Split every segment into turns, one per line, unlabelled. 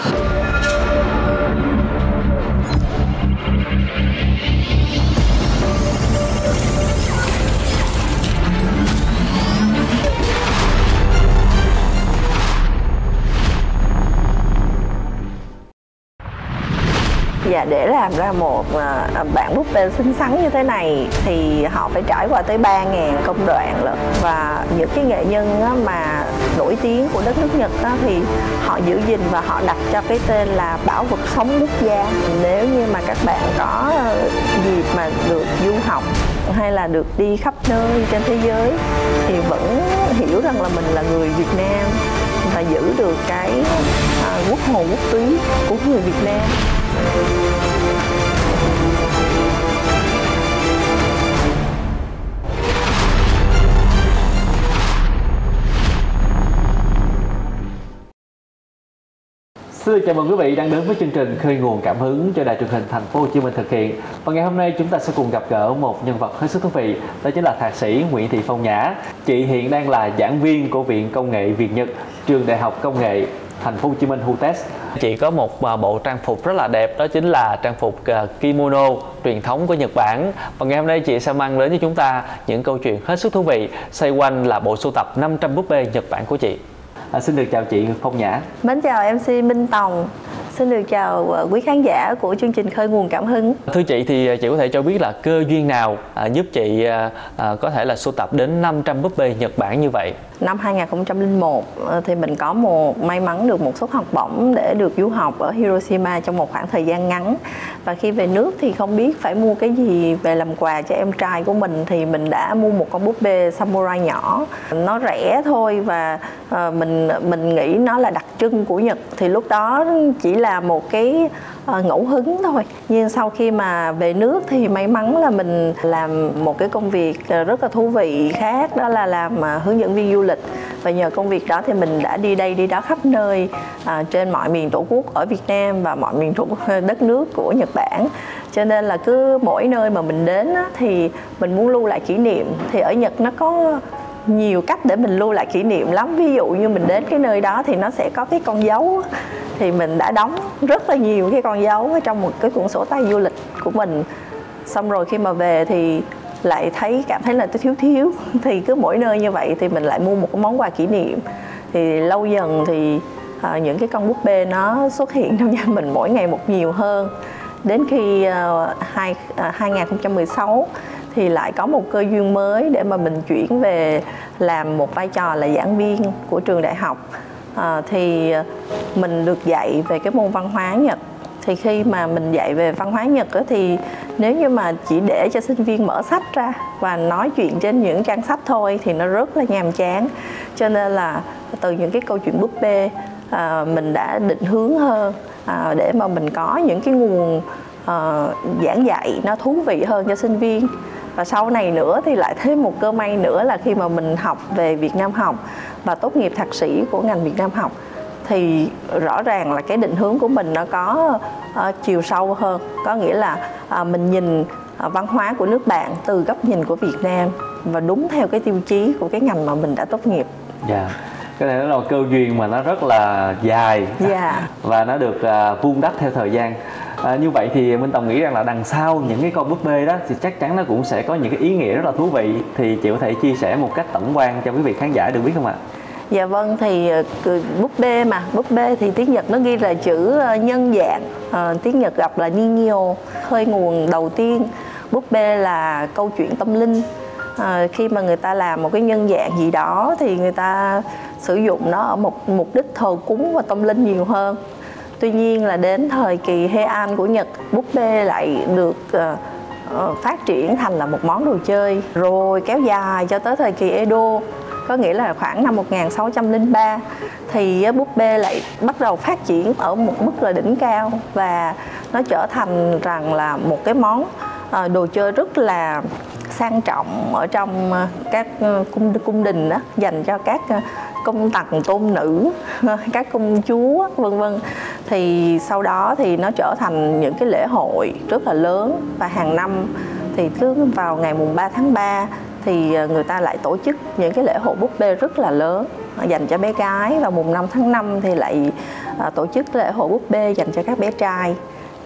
Thank you. Dạ để làm ra một à, à, bản búp bê xinh xắn như thế này thì họ phải trải qua tới 3.000 công đoạn lận. Và những cái nghệ nhân á, mà nổi tiếng của đất nước Nhật á, thì họ giữ gìn và họ đặt cho cái tên là bảo vật sống quốc gia. Nếu như mà các bạn có dịp mà được du học hay là được đi khắp nơi trên thế giới thì vẫn hiểu rằng là mình là người Việt Nam và giữ được cái à, quốc hồn quốc túy của người Việt Nam.
Xin chào mừng quý vị đang đến với chương trình Khơi nguồn cảm hứng cho đài truyền hình Thành phố Hồ Chí Minh thực hiện. Và ngày hôm nay chúng ta sẽ cùng gặp gỡ một nhân vật hết sức thú vị, đó chính là thạc sĩ Nguyễn Thị Phong Nhã. Chị hiện đang là giảng viên của Viện Công nghệ Việt Nhật, trường Đại học Công nghệ Thành phố Hồ Chí Minh HUTES. Chị có một à, bộ trang phục rất là đẹp, đó chính là trang phục à, kimono truyền thống của Nhật Bản. Và ngày hôm nay chị sẽ mang đến cho chúng ta những câu chuyện hết sức thú vị xoay quanh là bộ sưu tập 500 búp bê Nhật Bản của chị. À, xin được chào chị Phong Nhã.
Mến chào MC Minh Tòng Xin được chào ờ, quý khán giả của chương trình Khơi nguồn cảm hứng
Thưa chị thì chị có thể cho biết là cơ duyên nào à, giúp chị à, à, có thể là sưu tập đến 500 búp bê Nhật Bản như vậy?
Năm 2001 ờ, thì mình có một, may mắn được một suất học bổng để được du học ở Hiroshima trong một khoảng thời gian ngắn. Và khi về nước thì không biết phải mua cái gì về làm quà cho em trai của mình, thì mình đã mua một con búp bê samurai nhỏ. Nó rẻ thôi và ờ, mình mình nghĩ nó là đặc trưng của Nhật. Thì lúc đó chỉ là một cái uh, ngẫu hứng thôi. Nhưng sau khi mà về nước thì may mắn là mình làm một cái công việc ờ, rất là thú vị khác đó là làm uh, hướng dẫn viên du lịch. Và nhờ công việc đó thì mình đã đi đây đi đó khắp nơi à, trên mọi miền tổ quốc ở Việt Nam và mọi miền thuộc đất nước của Nhật Bản. Cho nên là cứ mỗi nơi mà mình đến á, thì mình muốn lưu lại kỷ niệm. Thì ở Nhật nó có nhiều cách để mình lưu lại kỷ niệm lắm. Ví dụ như mình đến cái nơi đó thì nó sẽ có cái con dấu thì mình đã đóng rất là nhiều cái con dấu ở trong một cái cuốn sổ tay du lịch của mình. Xong rồi khi mà về thì lại thấy cảm thấy là tôi thiếu thiếu. Thì cứ mỗi nơi như vậy thì mình lại mua một cái món quà kỷ niệm. Thì lâu dần thì à, những cái con búp bê nó xuất hiện trong nhà mình mỗi ngày một nhiều hơn. Đến khi uh, hai, à, uh, 2016 thì lại có một cơ duyên mới để mà mình chuyển về làm một vai trò là giảng viên của trường đại học. À, thì mình được dạy về cái môn văn hóa Nhật. Thì khi mà mình dạy về văn hóa Nhật đó, thì nếu như mà chỉ để cho sinh viên mở sách ra và nói chuyện trên những trang sách thôi thì nó rất là nhàm chán. Cho nên là từ những cái câu chuyện búp bê à, mình đã định hướng hơn à, để mà mình có những cái nguồn à, giảng dạy nó thú vị hơn cho sinh viên và sau này nữa thì lại thêm một cơ may nữa là khi mà mình học về Việt Nam học và tốt nghiệp thạc sĩ của ngành Việt Nam học thì rõ ràng là cái định hướng của mình nó có uh, chiều sâu hơn có nghĩa là uh, mình nhìn uh, văn hóa của nước bạn từ góc nhìn của Việt Nam và đúng theo cái tiêu chí của cái ngành mà mình đã tốt nghiệp.
Dạ. Yeah cái này nó là cơ duyên mà nó rất là dài
yeah. Dạ.
và nó được uh, vun đắp theo thời gian à, như vậy thì minh tòng nghĩ rằng là đằng sau những cái con búp bê đó thì chắc chắn nó cũng sẽ có những cái ý nghĩa rất là thú vị. Thì chị có thể chia sẻ một cách tổng quan cho quý vị khán giả được biết không ạ?
Dạ vâng thì ờ, búp bê mà búp bê thì tiếng Nhật nó ghi là chữ ờ, nhân dạng. À, tiếng Nhật gặp là Ningyo khơi nguồn đầu tiên. Búp bê là câu chuyện tâm linh. À, khi mà người ta làm một cái nhân dạng gì đó thì người ta sử dụng nó ở một mục đích thờ cúng và tâm linh nhiều hơn tuy nhiên là đến thời kỳ Heian của Nhật búp bê lại được uh, phát triển thành là một món đồ chơi. Rồi kéo dài cho tới thời kỳ Edo có nghĩa là khoảng năm 1603 thì ờ, búp bê lại bắt đầu phát triển ở một mức là đỉnh cao và nó trở thành rằng là một cái món đồ chơi rất là sang trọng ở trong các cung cung đình đó dành cho các công tần tôn nữ các công chúa vân vân thì sau đó thì nó trở thành những cái lễ hội rất là lớn. Và hàng năm thì cứ vào ngày mùng 3 tháng 3 thì ờ, người ta lại tổ chức những cái lễ hội búp bê rất là lớn, dành cho bé gái. Và mùng 5 tháng 5 thì lại ờ, tổ chức lễ hội búp bê dành cho các bé trai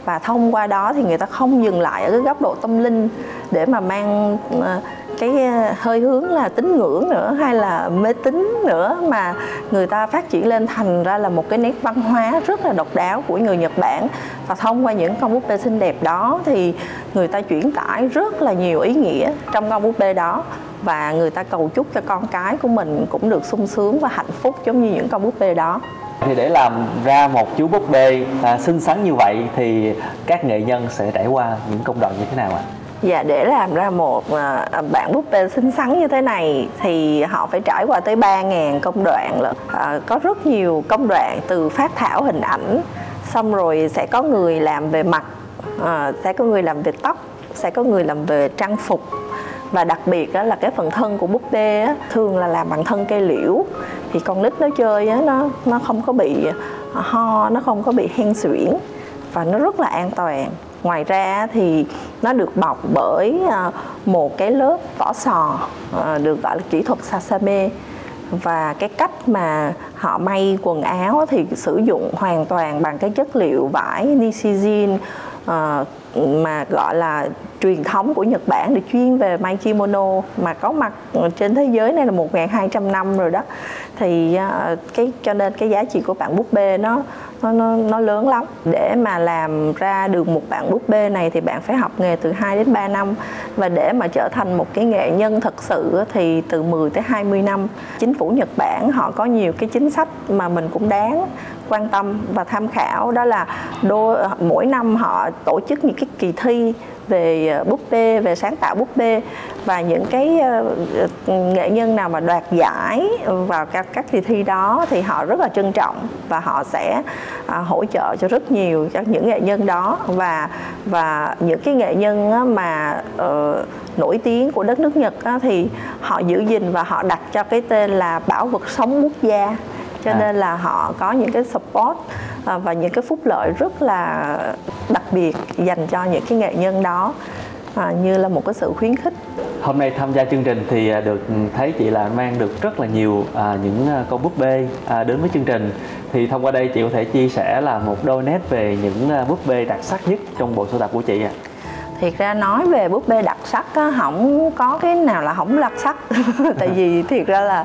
và thông qua đó thì người ta không dừng lại ở cái góc độ tâm linh để mà mang ờ, cái ờ, hơi hướng là tín ngưỡng nữa hay là mê tín nữa, mà người ta phát triển lên thành ra là một cái nét văn hóa rất là độc đáo của người Nhật Bản. Và thông qua những con búp bê xinh đẹp đó thì người ta chuyển tải rất là nhiều ý nghĩa trong con búp bê đó. Và người ta cầu chúc cho con cái của mình cũng được sung sướng và hạnh phúc giống như những con búp bê đó
thì để làm ra một chú búp bê à, xinh xắn như vậy thì các nghệ nhân sẽ trải qua những công đoạn như thế nào ạ? À?
Dạ để làm ra một à, à búp bê xinh xắn như thế này thì họ phải trải qua tới 3.000 công đoạn lận. À, có rất nhiều công đoạn từ phát thảo hình ảnh xong rồi sẽ có người làm về mặt à, sẽ có người làm về tóc sẽ có người làm về trang phục và đặc biệt đó là cái phần thân của búp bê á, thường là làm bằng thân cây liễu thì con nít nó chơi á, nó nó không có bị à, ho nó không có bị hen suyễn và nó rất là an toàn. Ngoài ra thì nó được bọc bởi à, một cái lớp vỏ sò à, được gọi là kỹ thuật sasame và cái cách mà họ may quần áo thì sử dụng hoàn toàn bằng cái chất liệu vải nishijin mà gọi là truyền thống của Nhật Bản để chuyên về may kimono mà có mặt trên thế giới này là 1.200 năm rồi đó. Thì à, cái cho nên cái giá trị của bạn búp bê nó nó nó, nó lớn lắm. Để mà làm ra được một bạn búp bê này thì bạn phải học nghề từ 2 đến 3 năm. Và để mà trở thành một cái nghệ nhân thật sự thì từ 10 tới 20 năm. Chính phủ Nhật Bản họ có nhiều cái chính sách mà mình cũng đáng quan tâm và tham khảo. Đó là đô, mỗi năm họ tổ chức những cái kỳ thi về ờ, búp bê về sáng tạo búp bê và những cái ờ, ờ, nghệ nhân nào mà đoạt giải vào các các kỳ thi đó thì họ rất là trân trọng và họ sẽ hỗ trợ cho rất nhiều các những nghệ nhân đó và và những cái nghệ nhân mà uh, nổi tiếng của đất nước Nhật thì họ giữ gìn và họ đặt cho cái tên là bảo vật sống quốc gia cho à. nên là họ có những cái support à, và những cái phúc lợi rất là đặc biệt dành cho những cái nghệ nhân đó à, như là một cái sự khuyến khích.
Hôm nay tham gia chương trình thì à, được thấy chị là mang được rất là nhiều à, những à, con búp bê à, đến với chương trình. Thì thông qua đây chị có thể chia sẻ là một đôi nét về những búp bê đặc sắc nhất trong bộ sưu tập của chị ạ. À
thiệt ra nói về búp bê đặc sắc á không có cái nào là không đặc sắc. Tại vì thiệt ra là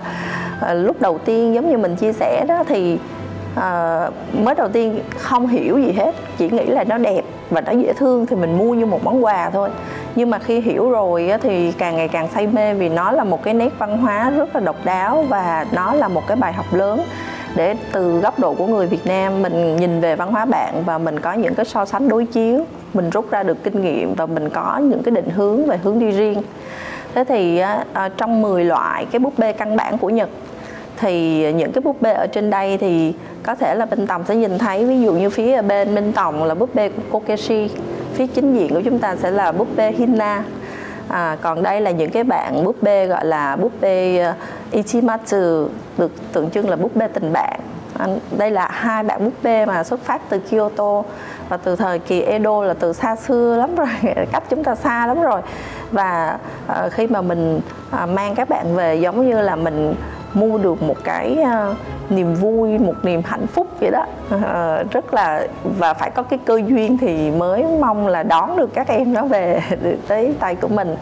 à, lúc đầu tiên giống như mình chia sẻ đó thì à, mới đầu tiên không hiểu gì hết chỉ nghĩ là nó đẹp và nó dễ thương thì mình mua như một món quà thôi. Nhưng mà khi hiểu rồi á, thì càng ngày càng say mê vì nó là một cái nét văn hóa rất là độc đáo và nó là một cái bài học lớn để từ góc độ của người Việt Nam mình nhìn về văn hóa bạn và mình có những cái so sánh đối chiếu mình rút ra được kinh nghiệm và mình có những cái định hướng về hướng đi riêng thế thì uh, trong 10 loại cái búp bê căn bản của Nhật thì những cái búp bê ở trên đây thì có thể là bên Tòng sẽ nhìn thấy. Ví dụ như phía bên bên Tòng là búp bê của Kokeshi phía chính diện của chúng ta sẽ là búp bê Hina. À, còn đây là những cái bạn búp bê gọi là búp bê ờ, Ichimatsu được tượng trưng là búp bê tình bạn đây là hai bạn búp bê mà xuất phát từ Kyoto và từ thời kỳ Edo là từ xa xưa lắm rồi cách chúng ta xa lắm rồi. Và uh, khi mà mình uh, mang các bạn về giống như là mình mua được một cái uh, niềm vui một niềm hạnh phúc vậy đó. Uh, rất là và phải có cái cơ duyên thì mới mong là đón được các em nó về được tới tay của mình.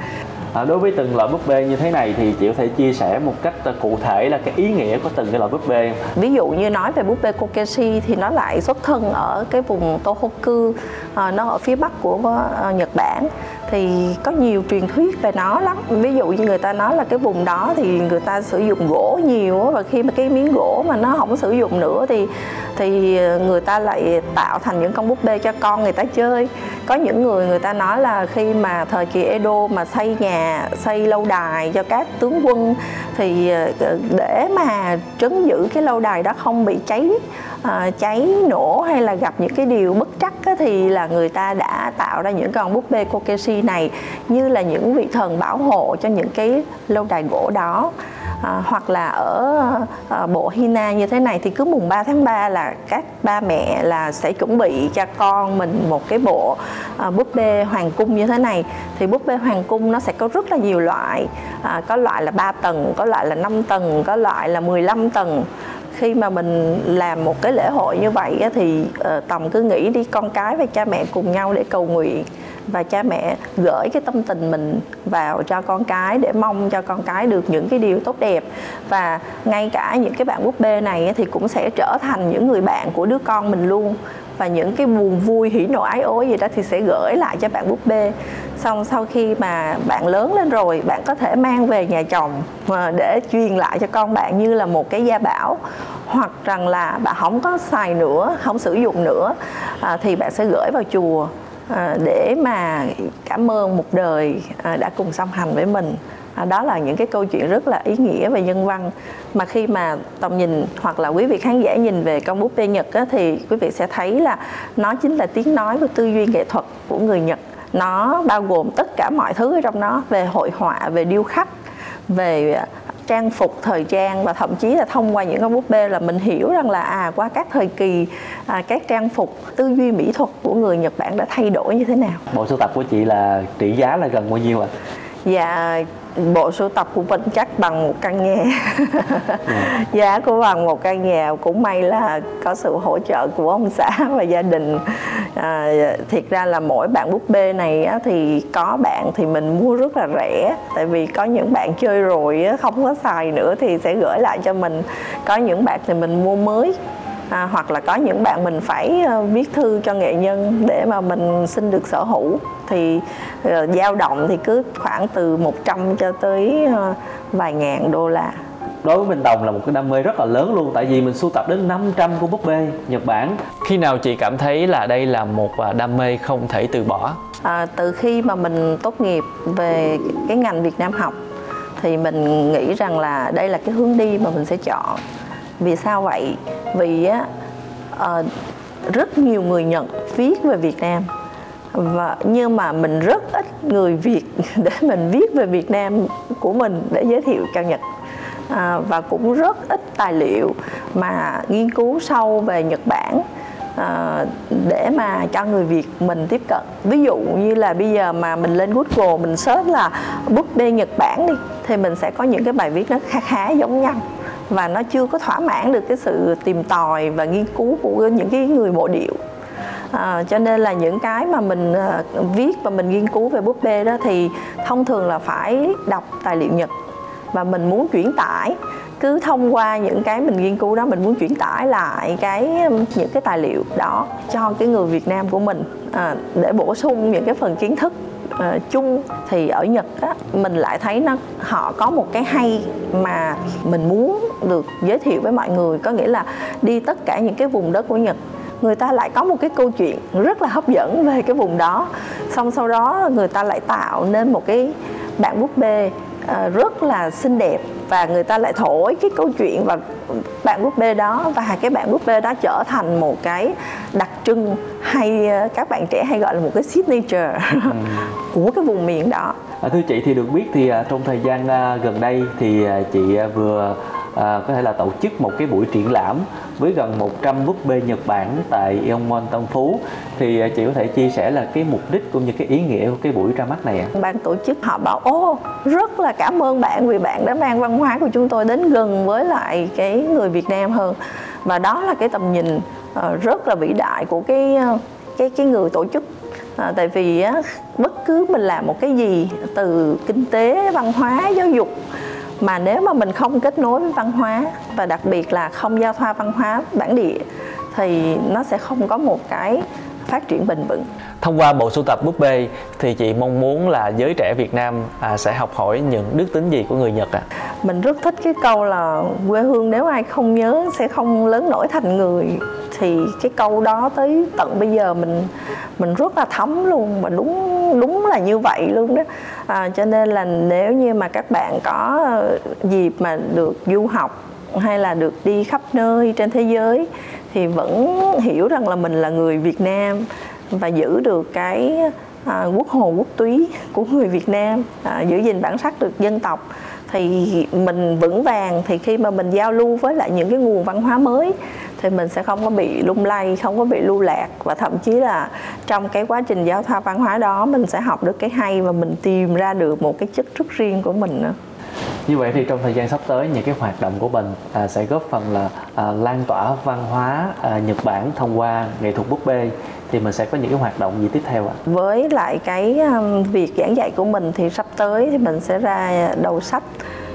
À, đối với từng loại búp bê như thế này thì chị có thể chia sẻ một cách ờ, cụ thể là cái ý nghĩa của từng cái loại búp bê
ví dụ như nói về búp bê Kokeshi thì nó lại xuất thân ở cái vùng Tohoku à, nó ở phía bắc của uh, Nhật Bản thì có nhiều truyền thuyết về nó lắm. Ví dụ như người ta nói là cái vùng đó thì người ta sử dụng gỗ nhiều và khi mà cái miếng gỗ mà nó không sử dụng nữa thì thì ờ, người ta lại tạo thành những con búp bê cho con người ta chơi. Có những người người ta nói là khi mà thời kỳ Edo mà xây nhà, xây lâu đài cho các tướng quân thì ờ, để mà trấn giữ cái lâu đài đó không bị cháy uh, cháy nổ hay là gặp những cái điều bất trắc á, thì là người ta đã tạo ra những con búp bê Kokeshi này như là những vị thần bảo hộ cho những cái lâu đài gỗ đó. À, hoặc là ở à, bộ Hina như thế này thì cứ mùng 3 tháng 3 là các ba mẹ là sẽ chuẩn bị cho con mình một cái bộ à, búp bê hoàng cung như thế này. Thì búp bê hoàng cung nó sẽ có rất là nhiều loại à, có loại là 3 tầng có loại là 5 tầng có loại là 15 tầng khi mà mình làm một cái lễ hội như vậy thì ờ, tầm cứ nghĩ đi, con cái và cha mẹ cùng nhau để cầu nguyện và cha mẹ gửi cái tâm tình mình vào cho con cái để mong cho con cái được những cái điều tốt đẹp. Và ngay cả những cái bạn búp bê này thì cũng sẽ trở thành những người bạn của đứa con mình luôn và những cái buồn vui hỉ nộ ái ố gì đó thì sẽ gửi lại cho bạn búp bê. Xong sau khi mà bạn lớn lên rồi bạn có thể mang về nhà chồng ờ, để truyền lại cho con bạn như là một cái gia bảo. Hoặc rằng là bạn không có xài nữa không sử dụng nữa à, thì bạn sẽ gửi vào chùa à, để mà cảm ơn một đời à, đã cùng song hành với mình à, đó là những cái câu chuyện rất là ý nghĩa và nhân văn mà khi mà tầm nhìn hoặc là quý vị khán giả nhìn về con búp bê Nhật á, thì quý vị sẽ thấy là nó chính là tiếng nói của tư duy nghệ thuật của người Nhật nó bao gồm tất cả mọi thứ ở trong nó về hội họa về điêu khắc về trang phục thời trang và thậm chí là thông qua những con búp bê là mình hiểu rằng là à qua các thời kỳ à, các trang phục tư duy mỹ thuật của người Nhật Bản đã thay đổi như thế nào
bộ sưu tập của chị là trị giá là gần bao nhiêu ạ? À?
Dạ bộ sưu tập của mình chắc bằng một căn nhà. Yeah. giá của bằng một căn nhà cũng may là có sự hỗ trợ của ông xã và gia đình. À, thiệt ra là mỗi bạn búp bê này á, thì có bạn thì mình mua rất là rẻ. Tại vì có những bạn chơi rồi á, không có xài nữa thì sẽ gửi lại cho mình. Có những bạn thì mình mua mới à, hoặc là có những bạn mình phải uh, viết thư cho nghệ nhân để mà mình xin được sở hữu. Thì uh, dao động thì cứ khoảng từ 100 cho tới uh, vài ngàn đô la.
Đối với Minh Đồng là một cái đam mê rất là lớn luôn tại vì mình sưu tập đến 500 con búp bê Nhật Bản. Khi nào chị cảm thấy là đây là một đam mê không thể từ bỏ?
À, từ khi mà mình tốt nghiệp về cái ngành Việt Nam học thì mình nghĩ rằng là đây là cái hướng đi mà mình sẽ chọn vì sao vậy? Vì á uh, rất nhiều người nhận viết về Việt Nam. Và nhưng mà mình rất ít người Việt để mình viết về Việt Nam của mình để giới thiệu cho Nhật. À, và cũng rất ít tài liệu mà nghiên cứu sâu về Nhật Bản à, để mà cho người Việt mình tiếp cận. Ví dụ như là bây giờ mà mình lên Google mình search là búp bê Nhật Bản đi thì mình sẽ có những cái bài viết nó khá khá giống nhau và nó chưa có thỏa mãn được cái sự tìm tòi và nghiên cứu của những cái người mộ điệu. À, cho nên là những cái mà mình à, viết và mình nghiên cứu về búp bê đó thì thông thường là phải đọc tài liệu nhật và mình muốn chuyển tải cứ thông qua những cái mình nghiên cứu đó mình muốn chuyển tải lại cái um, những cái tài liệu đó cho cái người Việt Nam của mình. À, để bổ sung những cái phần kiến thức à, chung thì ở Nhật á, mình lại thấy nó họ có một cái hay mà mình muốn được giới thiệu với mọi người có nghĩa là đi tất cả những cái vùng đất của Nhật người ta lại có một cái câu chuyện rất là hấp dẫn về cái vùng đó. Xong sau đó người ta lại tạo nên một cái bạn búp bê uh, rất là xinh đẹp và người ta lại thổi cái câu chuyện và bạn búp bê đó và cái bạn búp bê đó trở thành một cái đặc trưng hay ờ, các bạn trẻ hay gọi là một cái signature ừ. của cái vùng miền đó
à, thưa chị thì được biết thì à, trong thời gian à, gần đây thì chị vừa à, có thể là tổ chức một cái buổi triển lãm với gần 100 búp bê Nhật Bản tại Eonmon Tân Phú. Thì à, chị có thể chia sẻ là cái mục đích cũng như cái ý nghĩa của cái buổi ra mắt này ạ?
Ban tổ chức họ bảo ô rất là cảm ơn bạn vì bạn đã mang văn hóa của chúng tôi đến gần với lại cái người Việt Nam hơn. Và đó là cái tầm nhìn ờ, rất là vĩ đại của cái ờ, cái cái người tổ chức. À, tại vì á, bất cứ mình làm một cái gì từ kinh tế văn hóa giáo dục mà nếu mà mình không kết nối với văn hóa, và đặc biệt là không giao thoa văn hóa bản địa, thì nó sẽ không có một cái phát triển bền vững
thông qua bộ sưu tập búp bê thì chị mong muốn là giới trẻ Việt Nam à, sẽ học hỏi những đức tính gì của người Nhật ạ? À?
Mình rất thích cái câu là quê hương nếu ai không nhớ sẽ không lớn nổi thành người thì cái câu đó tới tận bây giờ mình mình rất là thấm luôn và đúng đúng là như vậy luôn đó à, cho nên là nếu như mà các bạn có dịp mà được du học hay là được đi khắp nơi trên thế giới thì vẫn hiểu rằng là mình là người Việt Nam và giữ được cái à, quốc hồn quốc túy của người Việt Nam à, giữ gìn bản sắc được dân tộc. Thì mình vững vàng thì khi mà mình giao lưu với lại những cái nguồn văn hóa mới thì mình sẽ không có bị lung lay không có bị lưu lạc và thậm chí là trong cái quá trình giao thoa văn hóa đó mình sẽ học được cái hay và mình tìm ra được một cái chất rất riêng của mình nữa
như vậy thì trong thời gian sắp tới những cái hoạt động của mình à, sẽ góp phần là à, lan tỏa văn hóa à, Nhật Bản thông qua nghệ thuật búp bê. Thì mình sẽ có những cái hoạt động gì tiếp theo ạ?
Với lại cái um, việc giảng dạy của mình thì sắp tới thì mình sẽ ra đầu sách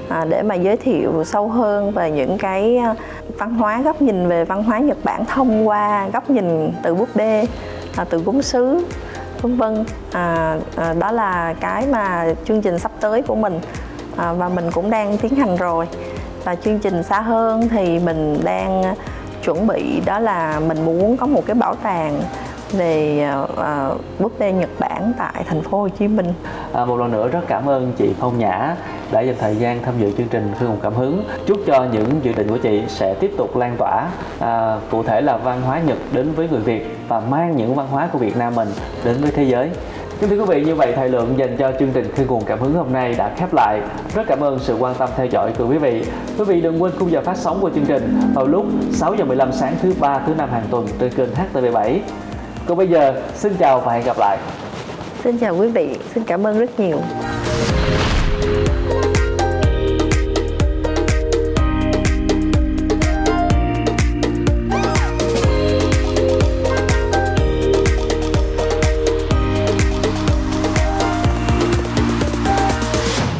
à, để mà giới thiệu sâu hơn về những cái à, văn hóa góc nhìn về văn hóa Nhật Bản thông qua góc nhìn từ búp bê, à, từ gốm sứ vân vân. À, à, đó là cái mà chương trình sắp tới của mình à, và mình cũng đang tiến hành rồi và chương trình xa hơn thì mình đang à, chuẩn bị đó là mình muốn có một cái bảo tàng về uh, búp bê Nhật Bản tại thành phố Hồ Chí Minh.
À, một lần nữa rất cảm ơn chị Phong Nhã đã dành thời gian tham dự chương trình Khương Hùng cảm hứng. Chúc cho những dự định của chị sẽ tiếp tục lan tỏa à, cụ thể là văn hóa Nhật đến với người Việt và mang những văn hóa của Việt Nam mình đến với thế giới. Kính thưa quý vị, như vậy thời lượng dành cho chương trình Khơi nguồn cảm hứng hôm nay đã khép lại. Rất cảm ơn sự quan tâm theo dõi của quý vị. Quý vị đừng quên khung giờ phát sóng của chương trình vào lúc 6 giờ 15 sáng thứ ba thứ năm hàng tuần trên kênh HTV7. Còn bây giờ, xin chào và hẹn gặp lại.
Xin chào quý vị, xin cảm ơn rất nhiều.